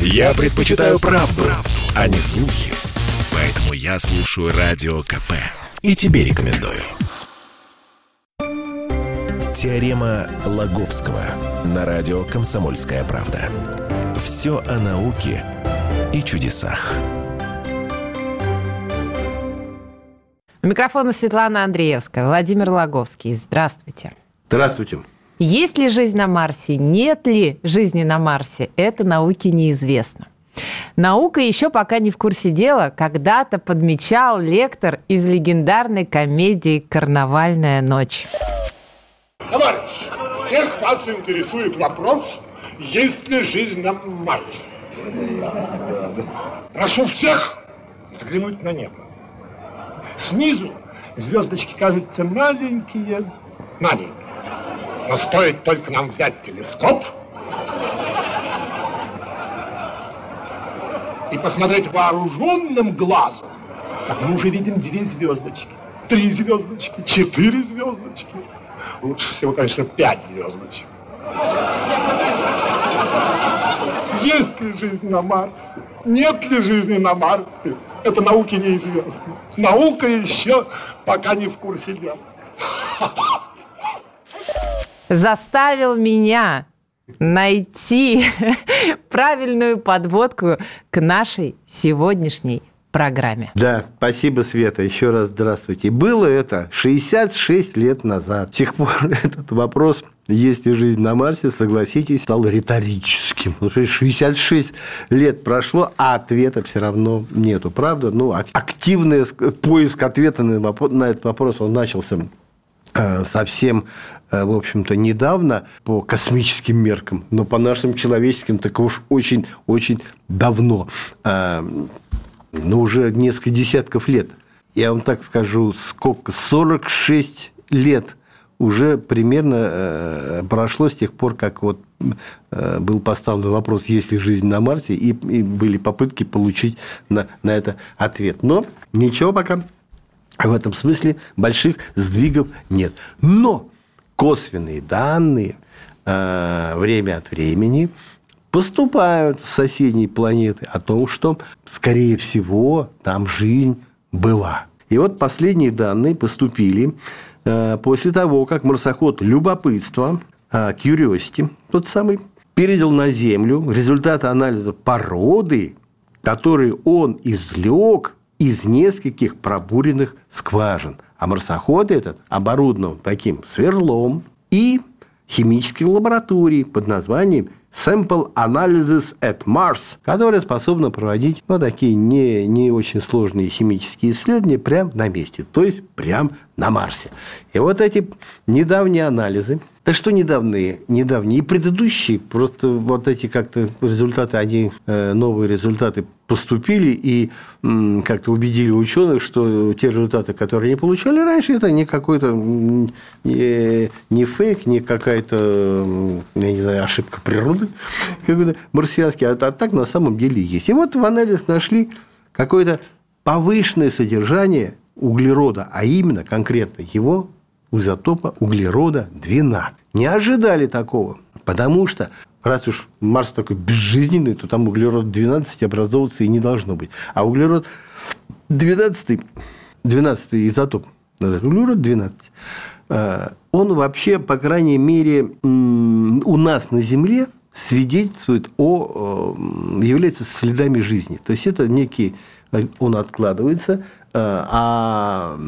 Я предпочитаю правду, правду, а не слухи. Поэтому я слушаю Радио КП. И тебе рекомендую. Теорема Лаговского на радио «Комсомольская правда». Все о науке и чудесах. У микрофона Светлана Андреевская, Владимир Лаговский. Здравствуйте. Здравствуйте. Есть ли жизнь на Марсе, нет ли жизни на Марсе, это науке неизвестно. Наука еще пока не в курсе дела, когда-то подмечал лектор из легендарной комедии «Карнавальная ночь». Товарищ, всех вас интересует вопрос, есть ли жизнь на Марсе. Прошу всех взглянуть на небо. Снизу звездочки кажутся маленькие, маленькие. Но стоит только нам взять телескоп и посмотреть вооруженным глазом, как мы уже видим две звездочки, три звездочки, четыре звездочки. Лучше всего, конечно, пять звездочек. Есть ли жизнь на Марсе? Нет ли жизни на Марсе? Это науке неизвестно. Наука еще пока не в курсе дела заставил меня найти правильную подводку к нашей сегодняшней программе. Да, спасибо, Света. Еще раз здравствуйте. Было это 66 лет назад. С тех пор этот вопрос есть ли жизнь на Марсе, согласитесь, стал риторическим. 66 лет прошло, а ответа все равно нету. Правда? Ну, активный поиск ответа на этот вопрос, он начался э, совсем в общем-то, недавно по космическим меркам, но по нашим человеческим так уж очень-очень давно. Э, ну, уже несколько десятков лет. Я вам так скажу, сколько? 46 лет уже примерно э, прошло с тех пор, как вот был поставлен вопрос, есть ли жизнь на Марсе, и, и были попытки получить на, на это ответ. Но ничего пока в этом смысле больших сдвигов нет. Но косвенные данные э, время от времени поступают с соседней планеты о том, что, скорее всего, там жизнь была. И вот последние данные поступили э, после того, как марсоход «Любопытство», э, Curiosity, тот самый, передал на Землю результаты анализа породы, которые он извлек из нескольких пробуренных скважин. А марсоход этот оборудован таким сверлом и химической лабораторией под названием Sample Analysis at Mars, которая способна проводить ну, такие не, не очень сложные химические исследования прямо на месте, то есть прямо на Марсе. И вот эти недавние анализы да что недавние, недавние и предыдущие, просто вот эти как-то результаты, они, э, новые результаты поступили и как-то убедили ученых, что те результаты, которые они получали раньше, это не какой-то не, не фейк, не какая-то, я не знаю, ошибка природы, какой-то марсианский, а, так на самом деле есть. И вот в анализ нашли какое-то повышенное содержание углерода, а именно конкретно его изотопа углерода-12. Не ожидали такого, потому что раз уж Марс такой безжизненный, то там углерод-12 образовываться и не должно быть. А углерод-12, 12 изотоп, углерод-12, э, он вообще, по крайней мере, у нас на Земле свидетельствует о, э, является следами жизни. То есть это некий, он откладывается, Э, а,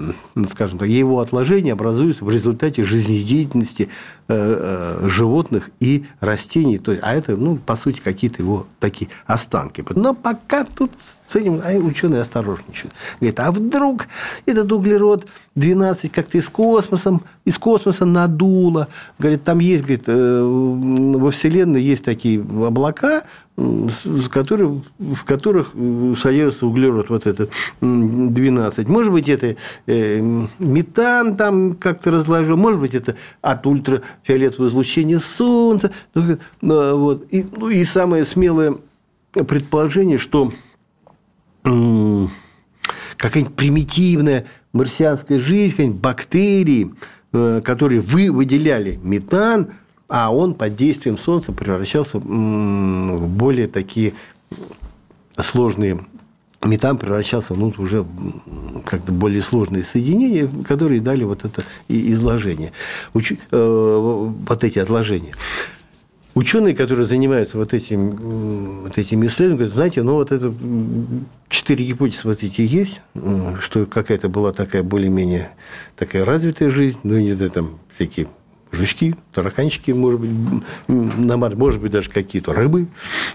скажем так, его отложения образуются в результате жизнедеятельности э, э, животных и растений. То есть, а это, ну, по сути, какие-то его такие останки. Но пока тут с этим а ученые осторожничают. Говорят, а вдруг этот углерод 12 как-то из космоса, из космоса надуло. Говорит, там есть, говорит, во Вселенной есть такие облака, в которых, в которых содержится углерод вот этот 12. Может быть, это э, метан там как-то разложил, может быть, это от ультрафиолетового излучения Солнца. Ну, вот. И, ну, и самое смелое предположение, что какая-нибудь примитивная марсианская жизнь, какие-нибудь бактерии, э, которые вы выделяли метан, а он под действием Солнца превращался в более такие сложные метан превращался ну, уже как-то более сложные соединения, которые дали вот это изложение, Уч... э, вот эти отложения. Ученые, которые занимаются вот этим, вот этими исследованиями, говорят, знаете, ну вот это четыре гипотезы вот эти есть, что какая-то была такая более-менее такая развитая жизнь, ну, не знаю, там всякие жучки, тараканчики, может быть, на Марсе, может быть, даже какие-то рыбы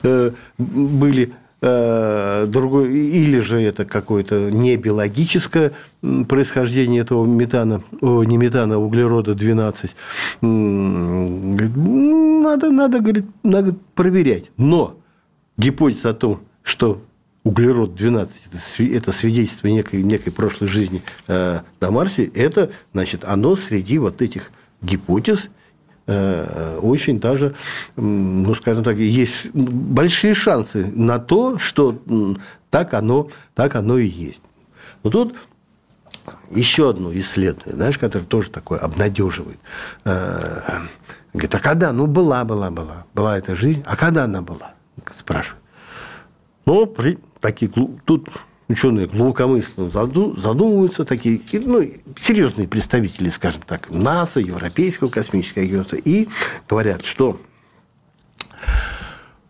э, были. Э, другой, или же это какое-то не биологическое происхождение этого метана, о, не метана, а углерода 12. Надо, надо, говорит, надо проверять. Но гипотеза о том, что углерод 12 это свидетельство некой, некой прошлой жизни э, на Марсе, это, значит, оно среди вот этих гипотез – очень даже, ну, скажем так, есть большие шансы на то, что так оно, так оно и есть. Но тут еще одно исследование, знаешь, которое тоже такое обнадеживает. Э, говорит, а когда? Ну, была, была, была. Была эта жизнь. А когда она была? Спрашивает. Ну, при, такие, тут ученые глубокомысленно задумываются, такие ну, серьезные представители, скажем так, НАСА, Европейского космического агентства, и говорят, что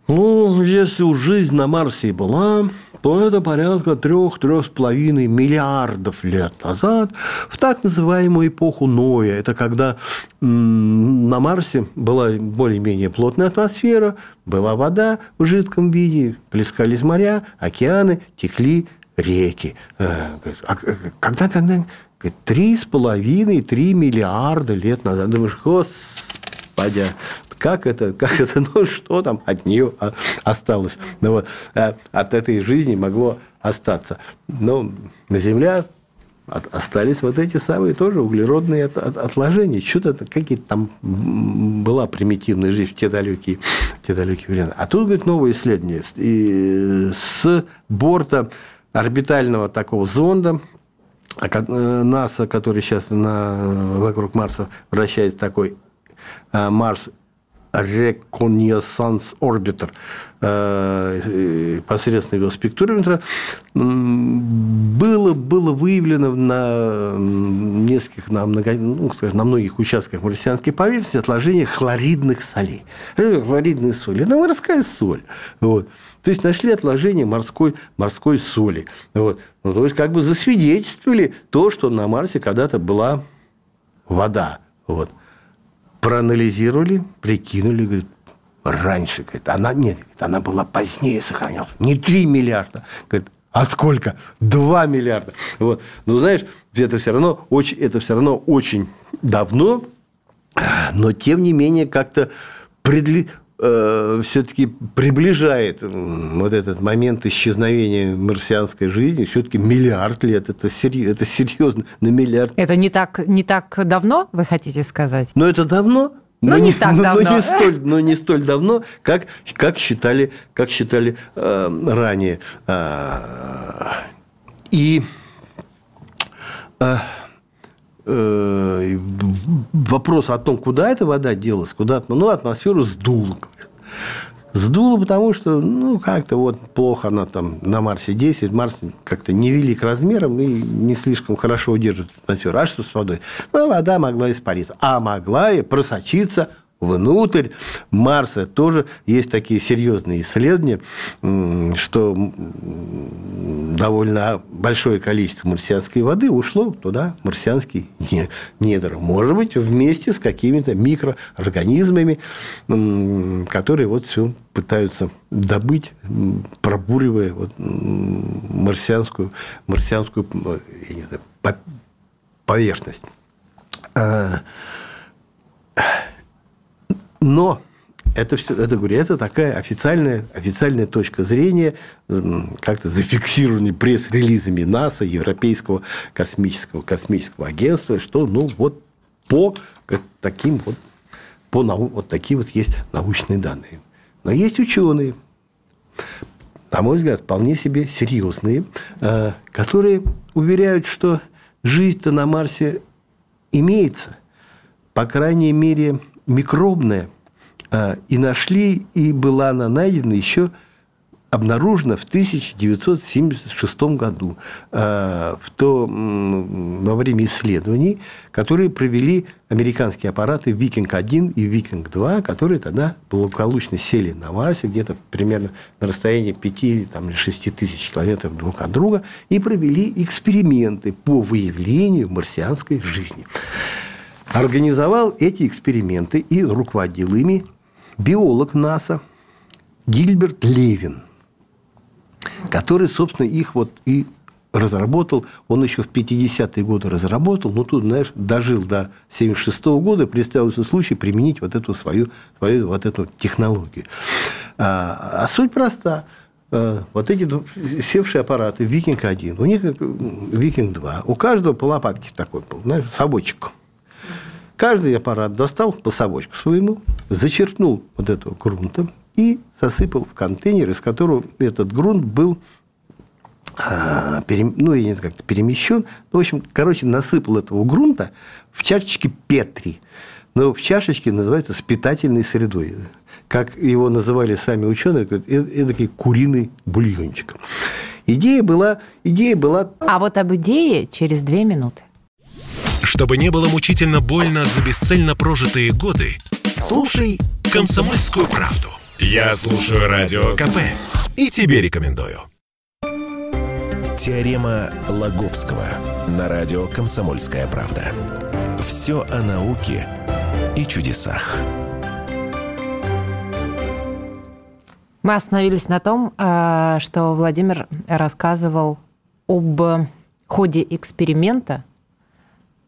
ну, если уж жизнь на Марсе была, то это порядка трех-трех с половиной миллиардов лет назад, в так называемую эпоху Ноя. Это когда на Марсе была более-менее плотная атмосфера, была вода в жидком виде, плескались моря, океаны, текли реки. Э, а когда, когда? Три с половиной, три миллиарда лет назад. Думаешь, господи, как это, как это, ну что там от нее осталось? Ну, вот, э, от этой жизни могло остаться. Но на Земля остались вот эти самые тоже углеродные отложения. Что-то какие-то там была примитивная жизнь в те далекие, те далекие времена. А тут, говорит, новое исследование. И с борта орбитального такого зонда, а э, НАСА, который сейчас на, вокруг Марса вращается такой э, Марс Reconnaissance Orbiter посредством его спектрометра было, было выявлено на нескольких, на, много, ну, скажем, на многих участках марсианской поверхности отложения хлоридных солей. Хлоридные соли. Это морская соль. Вот. То есть нашли отложение морской, морской соли. Вот. Ну, то есть как бы засвидетельствовали то, что на Марсе когда-то была вода. Вот. Проанализировали, прикинули, говорит, раньше, говорит, она нет, говорит, она была позднее сохранялась, не 3 миллиарда. Говорит, а сколько? 2 миллиарда. Вот. Ну, знаешь, это все равно очень, это все равно очень давно, но тем не менее как-то предли э, все-таки приближает вот этот момент исчезновения марсианской жизни, все-таки миллиард лет, это, серьезно, это серьезно, на миллиард. Это не так, не так давно, вы хотите сказать? Но это давно, но, но не, не так давно. Но не столь, но не столь давно, как, как считали, как считали э, ранее. Э, и э, э, вопрос о том, куда эта вода делась, куда ну, атмосферу сдуло, Сдуло, потому что, ну, как-то вот плохо она там на Марсе 10, Марс как-то невелик размером и не слишком хорошо удерживает атмосферу. А что с водой? Ну, вода могла испариться. А могла и просочиться внутрь Марса тоже есть такие серьезные исследования, что довольно большое количество марсианской воды ушло туда, марсианский недр. Может быть, вместе с какими-то микроорганизмами, которые вот все пытаются добыть, пробуривая вот марсианскую, марсианскую я не знаю, поверхность. Но это все, это говорю, это такая официальная, официальная точка зрения, как-то зафиксированная пресс-релизами НАСА, Европейского космического, космического агентства, что, ну, вот по таким вот, по нау, вот такие вот есть научные данные. Но есть ученые, на мой взгляд, вполне себе серьезные, э, которые уверяют, что жизнь-то на Марсе имеется. По крайней мере, микробная, а, и нашли, и была она найдена еще обнаружена в 1976 году а, в то, во время исследований, которые провели американские аппараты «Викинг-1» и «Викинг-2», которые тогда благополучно сели на Марсе, где-то примерно на расстоянии 5 или 6 тысяч километров друг от друга, и провели эксперименты по выявлению марсианской жизни. Организовал эти эксперименты и руководил ими биолог НАСА Гильберт Левин, который, собственно, их вот и разработал, он еще в 50-е годы разработал, но тут, знаешь, дожил до 76 -го года, представился случай применить вот эту свою, свою вот эту технологию. А, а суть проста. А, вот эти севшие аппараты Викинг-1, у них Викинг-2, у каждого по лопатке такой был, знаешь, совочек. Каждый аппарат достал по совочку своему, зачерпнул вот этого грунта и засыпал в контейнер, из которого этот грунт был а, перем, ну, я не знаю, как перемещен. Ну, в общем, короче, насыпал этого грунта в чашечке Петри. Но в чашечке называется с питательной средой. Как его называли сами ученые, это, это куриный бульончик. Идея была, идея была... А вот об идее через две минуты. Чтобы не было мучительно больно за бесцельно прожитые годы, слушай «Комсомольскую правду». Я слушаю Радио КП и тебе рекомендую. Теорема Лаговского на радио «Комсомольская правда». Все о науке и чудесах. Мы остановились на том, а, что Владимир рассказывал об ходе эксперимента,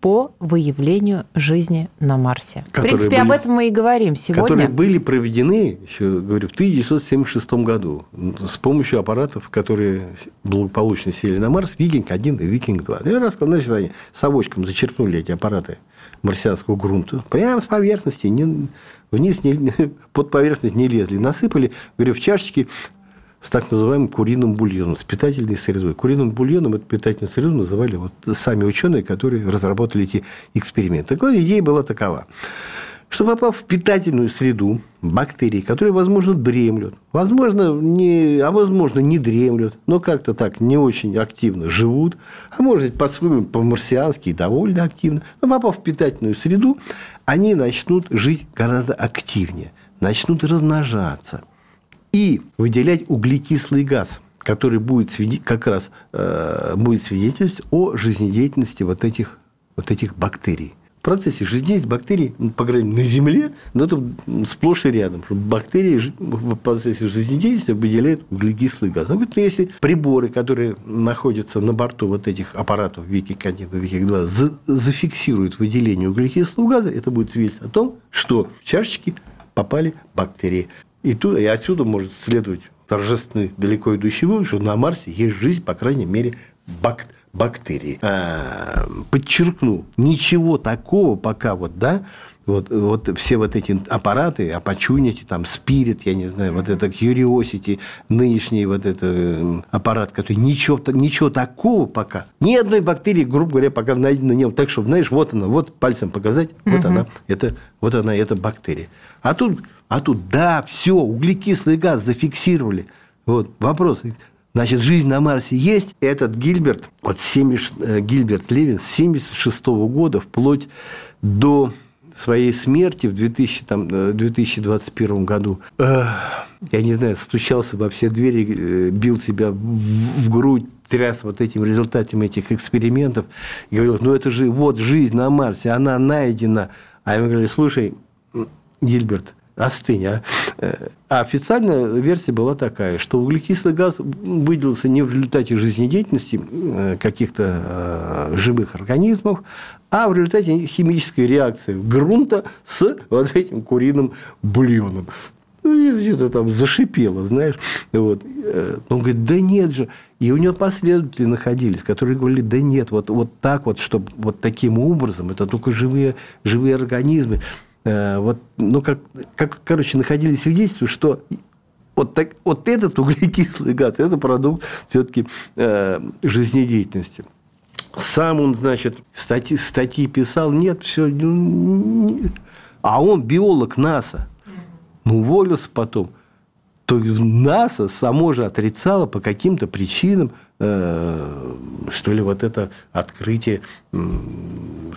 по выявлению жизни на Марсе. в принципе, были, об этом мы и говорим сегодня. Которые были проведены, еще говорю, в 1976 году с помощью аппаратов, которые благополучно сели на Марс, Викинг-1 и Викинг-2. Я рассказал, значит, они совочком зачерпнули эти аппараты марсианского грунта, прямо с поверхности, не, вниз, не, под поверхность не лезли, насыпали, говорю, в чашечки с так называемым куриным бульоном, с питательной средой. Куриным бульоном эту питательную среду называли вот сами ученые, которые разработали эти эксперименты. Так вот, идея была такова что попав в питательную среду бактерий, которые, возможно, дремлют, возможно, не, а возможно, не дремлют, но как-то так не очень активно живут, а может по-своему, по-марсиански довольно активно, но попав в питательную среду, они начнут жить гораздо активнее, начнут размножаться – и выделять углекислый газ, который будет как раз э, будет свидетельствовать о жизнедеятельности вот этих, вот этих бактерий. В процессе жизнедеятельности бактерий, ну, по крайней мере, на Земле, но это сплошь и рядом. Что бактерии в процессе жизнедеятельности выделяют углекислый газ. Ну, если приборы, которые находятся на борту вот этих аппаратов Викик-1 и Викик-2, зафиксируют выделение углекислого газа, это будет свидетельствовать о том, что в чашечки попали бактерии. И, тут, и отсюда может следовать торжественный, далеко идущий вывод, что на Марсе есть жизнь, по крайней мере, бак, бактерии. А, подчеркну, ничего такого пока вот, да, вот, вот все вот эти аппараты, Opportunity, там, Spirit, я не знаю, вот это Curiosity, нынешний вот этот аппарат, который ничего, ничего такого пока, ни одной бактерии, грубо говоря, пока найдено не было. Так что, знаешь, вот она, вот пальцем показать, вот угу. она, это, вот она, это бактерия. А тут а тут, да, все, углекислый газ зафиксировали. Вот, вопрос. Значит, жизнь на Марсе есть. Этот Гильберт, вот 70, э, Гильберт Левин с 76 года вплоть до своей смерти в 2000, там, 2021 э, году, э, я не знаю, стучался во все двери, э, бил себя в, в грудь, тряс вот этим результатом этих экспериментов говорил, ну это же вот жизнь на Марсе, она найдена. А ему говорили, слушай, Гильберт, остынь. А, э, а официальная версия была такая, что углекислый газ выделился не в результате жизнедеятельности э, каких-то живых организмов, а в результате химической реакции грунта с вот этим куриным бульоном. Ну, это там зашипело, знаешь. Вот. Он говорит, да нет же. И у него последователи находились, которые говорили, да нет, вот, вот так вот, чтобы вот таким образом, это только живые, живые организмы. Э, вот, ну, как, как, короче, находили свидетельства, что вот, так, вот этот углекислый газ, это продукт все-таки э, жизнедеятельности. Сам он, значит, статьи, статьи писал, нет, все, ну, а он биолог НАСА. Ну, уволился потом. То НАСА само же отрицало по каким-то причинам – что ли, вот это открытие,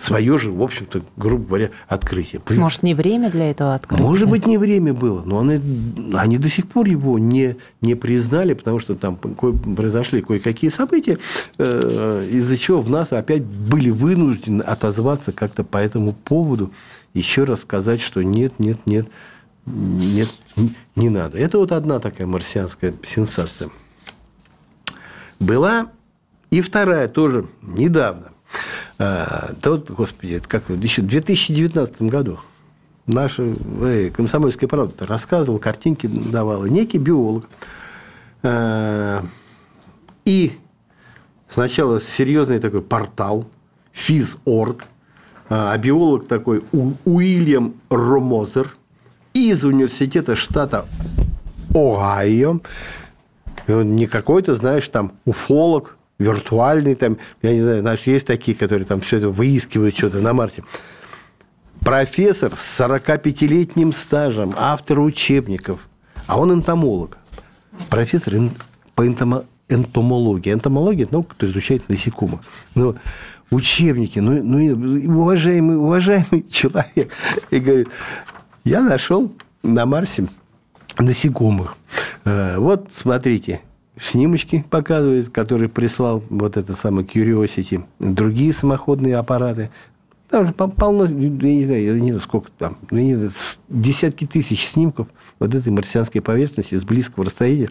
свое же, в общем-то, грубо говоря, открытие. Может, не время для этого открытия? Может быть, не время было, но они, они до сих пор его не, не признали, потому что там произошли кое-какие события, э, из-за чего в нас опять были вынуждены отозваться как-то по этому поводу, еще раз сказать, что нет, нет, нет, нет, не надо. Это вот одна такая марсианская сенсация. Была и вторая тоже недавно. А, да вот, господи, это как еще в 2019 году наша э, комсомольская правда рассказывала, картинки давала некий биолог. А, и сначала серьезный такой портал, физ.орг, а биолог такой Уильям Ромозер из университета штата Не какой-то, знаешь, там уфолог, виртуальный, там, я не знаю, знаешь, есть такие, которые там все это выискивают что-то на Марсе. Профессор с 45-летним стажем, автор учебников, а он энтомолог. Профессор по энтомологии. Энтомология – это наука, которая изучает насекомых. Но учебники, ну, ну уважаемый, уважаемый человек, и говорит, я нашел на Марсе насекомых. Э, вот, смотрите, снимочки показывает, который прислал вот это самое Curiosity, другие самоходные аппараты. Там же полно, я не знаю, я не знаю, сколько там, я не знаю, десятки тысяч снимков вот этой марсианской поверхности с близкого расстояния,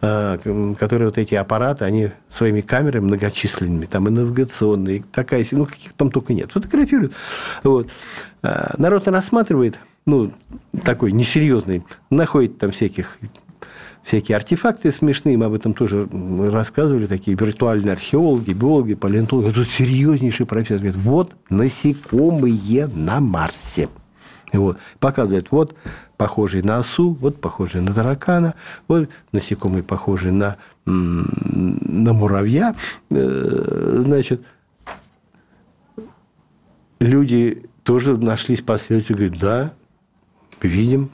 э, которые вот эти аппараты, они своими камерами многочисленными, там и навигационные, такая, ну, каких там только нет, фотографируют. Вот. Э, народ рассматривает – ну, такой несерьезный, находит там всяких всякие артефакты смешные, мы об этом тоже рассказывали, такие виртуальные археологи, биологи, палеонтологи. Тут серьезнейший профессор говорит, вот насекомые на Марсе. Вот. Показывает, вот похожий на осу, вот похожий на таракана, вот насекомые похожие на, на муравья. Э, значит, люди тоже нашлись последователи, говорят, да, видим,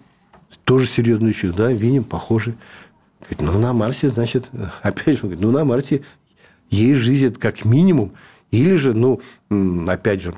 тоже серьезную чудо, да, видим, похоже. Говорит, ну, на Марсе, значит, опять же, говорит, ну, на Марсе есть жизнь, это как минимум. Или же, ну, опять же,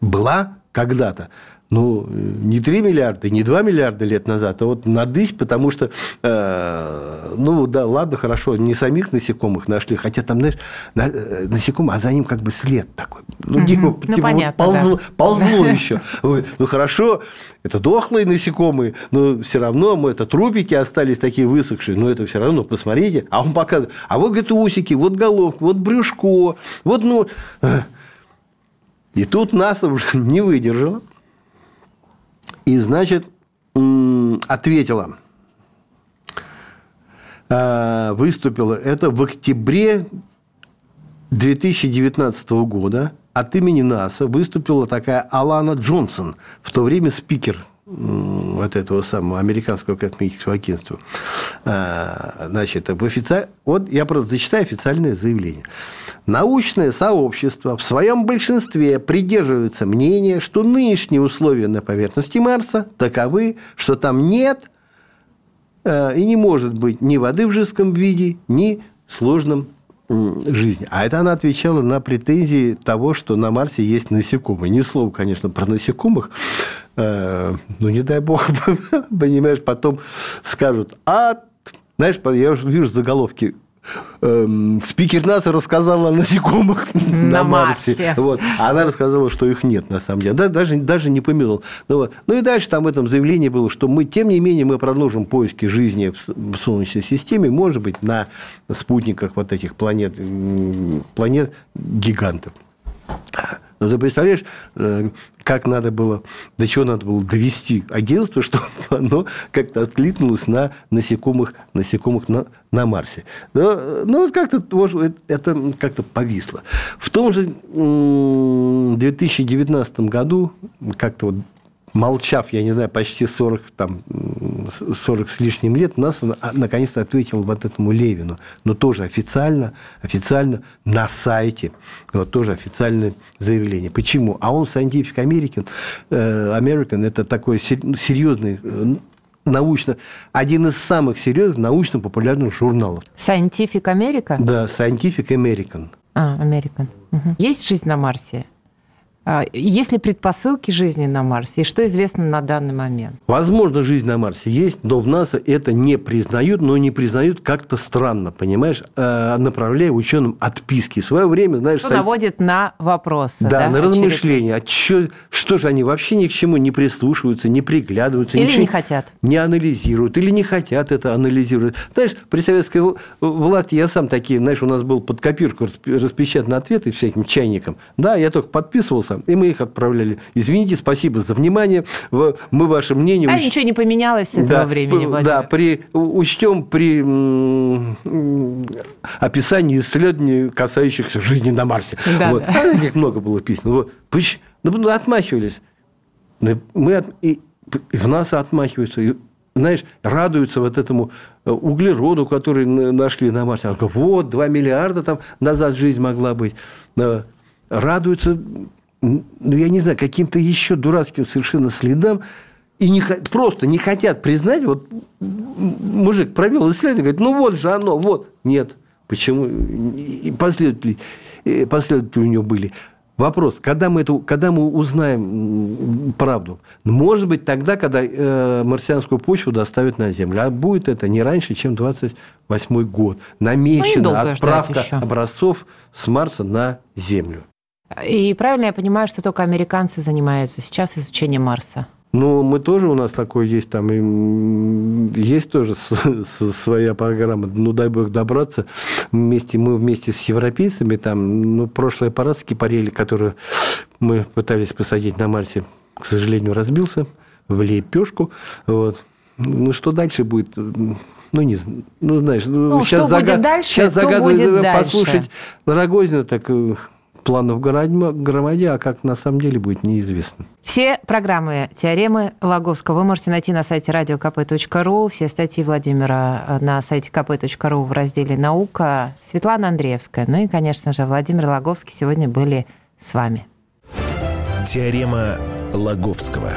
была когда-то ну, не 3 миллиарда, не 2 миллиарда лет назад, а вот надысь, потому что, э, ну, да, ладно, хорошо, не самих насекомых нашли, хотя там, знаешь, на, э, насекомые, а за ним как бы след такой. Ну, типа, ну типа понятно, ползло, да. ползло еще. Ну, хорошо, это дохлые насекомые, но все равно мы, это трупики остались такие высохшие, но это все равно, посмотрите, а он показывает, а вот, говорит, усики, вот головка, вот брюшко, вот, ну... И тут НАСА уже не выдержала и, значит, ответила, а, выступила. Это в октябре 2019 года от имени НАСА выступила такая Алана Джонсон, в то время спикер от этого самого американского космического агентства. А, значит, в офици... вот я просто зачитаю официальное заявление. Научное сообщество в своем большинстве придерживается мнения, что нынешние условия на поверхности Марса таковы, что там нет э, и не может быть ни воды в жидком виде, ни сложном жизни. А это она отвечала на претензии того, что на Марсе есть насекомые. Ни слова, конечно, про насекомых. Э, ну, не дай бог, понимаешь, потом скажут, а, знаешь, я уже вижу заголовки эм, спикер НАСА рассказала о насекомых на, на Марсе. Марсе. Вот. Она рассказала, что их нет на самом деле. Да, даже, даже не помянул. Ну, вот. ну и дальше там в этом заявлении было, что мы, тем не менее, мы продолжим поиски жизни в Солнечной системе, может быть, на спутниках вот этих планет, планет гигантов. Но ты представляешь, э, как надо было, до чего надо было довести агентство, чтобы оно как-то откликнулось на насекомых, насекомых на, на Марсе. Но, ну, вот как-то это как-то повисло. В том же 2019 году, как-то вот молчав, я не знаю, почти 40, там, 40 с лишним лет, нас а, наконец-то ответил вот этому Левину. Но тоже официально, официально на сайте. Вот тоже официальное заявление. Почему? А он Scientific American, э, American это такой серьезный э, научно, один из самых серьезных научно-популярных журналов. Scientific America? Да, Scientific American. А, American. Угу. Есть жизнь на Марсе? А, есть ли предпосылки жизни на Марсе? И что известно на данный момент? Возможно, жизнь на Марсе есть, но в НАСА это не признают, но не признают как-то странно, понимаешь, а, направляя ученым отписки. В свое время, знаешь... Что наводит на вопросы. Да, да на размышления. А что, что же они вообще ни к чему не прислушиваются, не приглядываются. Или не хотят. Не анализируют, или не хотят это анализировать. Знаешь, при советской власти я сам такие, знаешь, у нас был под копирку распечатаны ответы всяким чайникам. Да, я только подписывался, и мы их отправляли. Извините, спасибо за внимание. Мы ваше мнение... А уч... ничего не поменялось с этого да, времени, Владимир. Да, при, учтем при описании исследований, касающихся жизни на Марсе. Да, вот. да. А их много было писано. Вот. Пыщ, ну, отмахивались. Мы от, и, в нас отмахиваются. И, знаешь, радуются вот этому э, углероду, который нашли на Марсе. Вот, 2 миллиарда там назад жизнь могла быть. Радуются ну, я не знаю, каким-то еще дурацким совершенно следам, и не, просто не хотят признать, вот мужик провел исследование, говорит, ну вот же оно, вот. Нет. Почему? И последователи, последователи у него были. Вопрос, когда мы, это, когда мы узнаем правду? Может быть, тогда, когда э, марсианскую почву доставят на Землю. А будет это не раньше, чем 28 год. Намечена ну, отправка образцов с Марса на Землю. И правильно я понимаю, что только американцы занимаются сейчас изучением Марса? Ну, мы тоже, у нас такое есть, там есть тоже своя программа, ну, дай бог добраться. Вместе, мы вместе с европейцами, там, ну, прошлый аппарат с Кипарели, который мы пытались посадить на Марсе, к сожалению, разбился в лепешку, вот. Ну, что дальше будет? Ну, не. Ну, знаешь, ну, ну сейчас, что будет дальше, сейчас загадываю, будет послушать дальше. Рогозина, так э, планов громаде, а как на самом деле будет, неизвестно. Все программы «Теоремы» Лаговского вы можете найти на сайте radiokp.ru, все статьи Владимира э, на сайте kp.ru в разделе «Наука». Светлана Андреевская, ну и, конечно же, Владимир Лаговский сегодня были с вами. Теорема Лаговского.